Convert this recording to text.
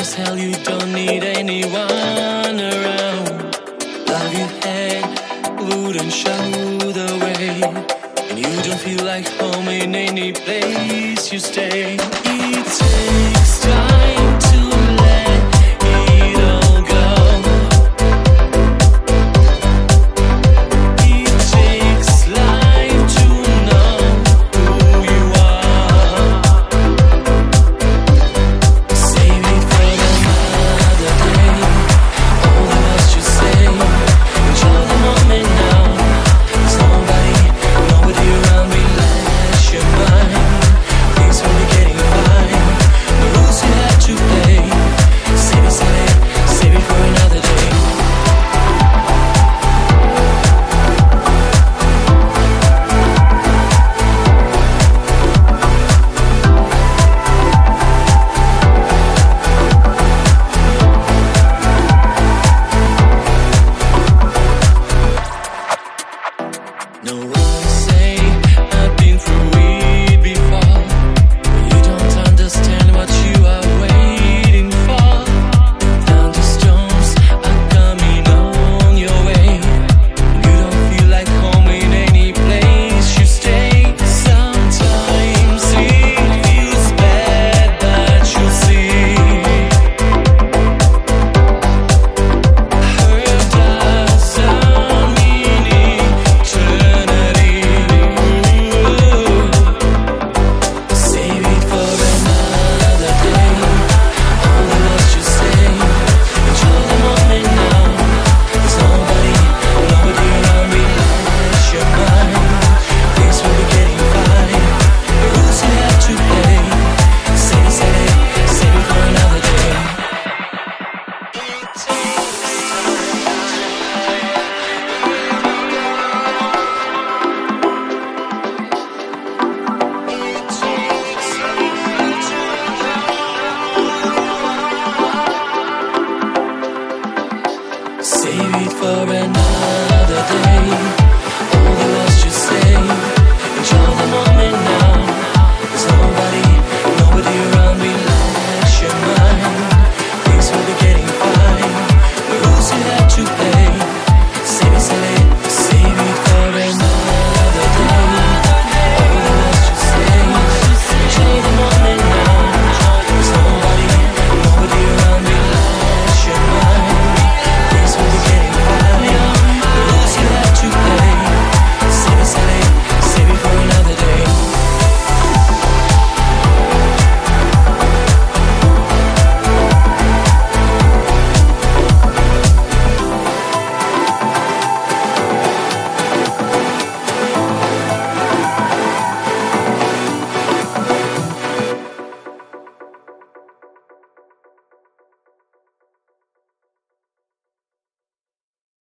as you don't need anyone around. Love your head wouldn't show the way, and you don't feel like home in any place you stay. It's No one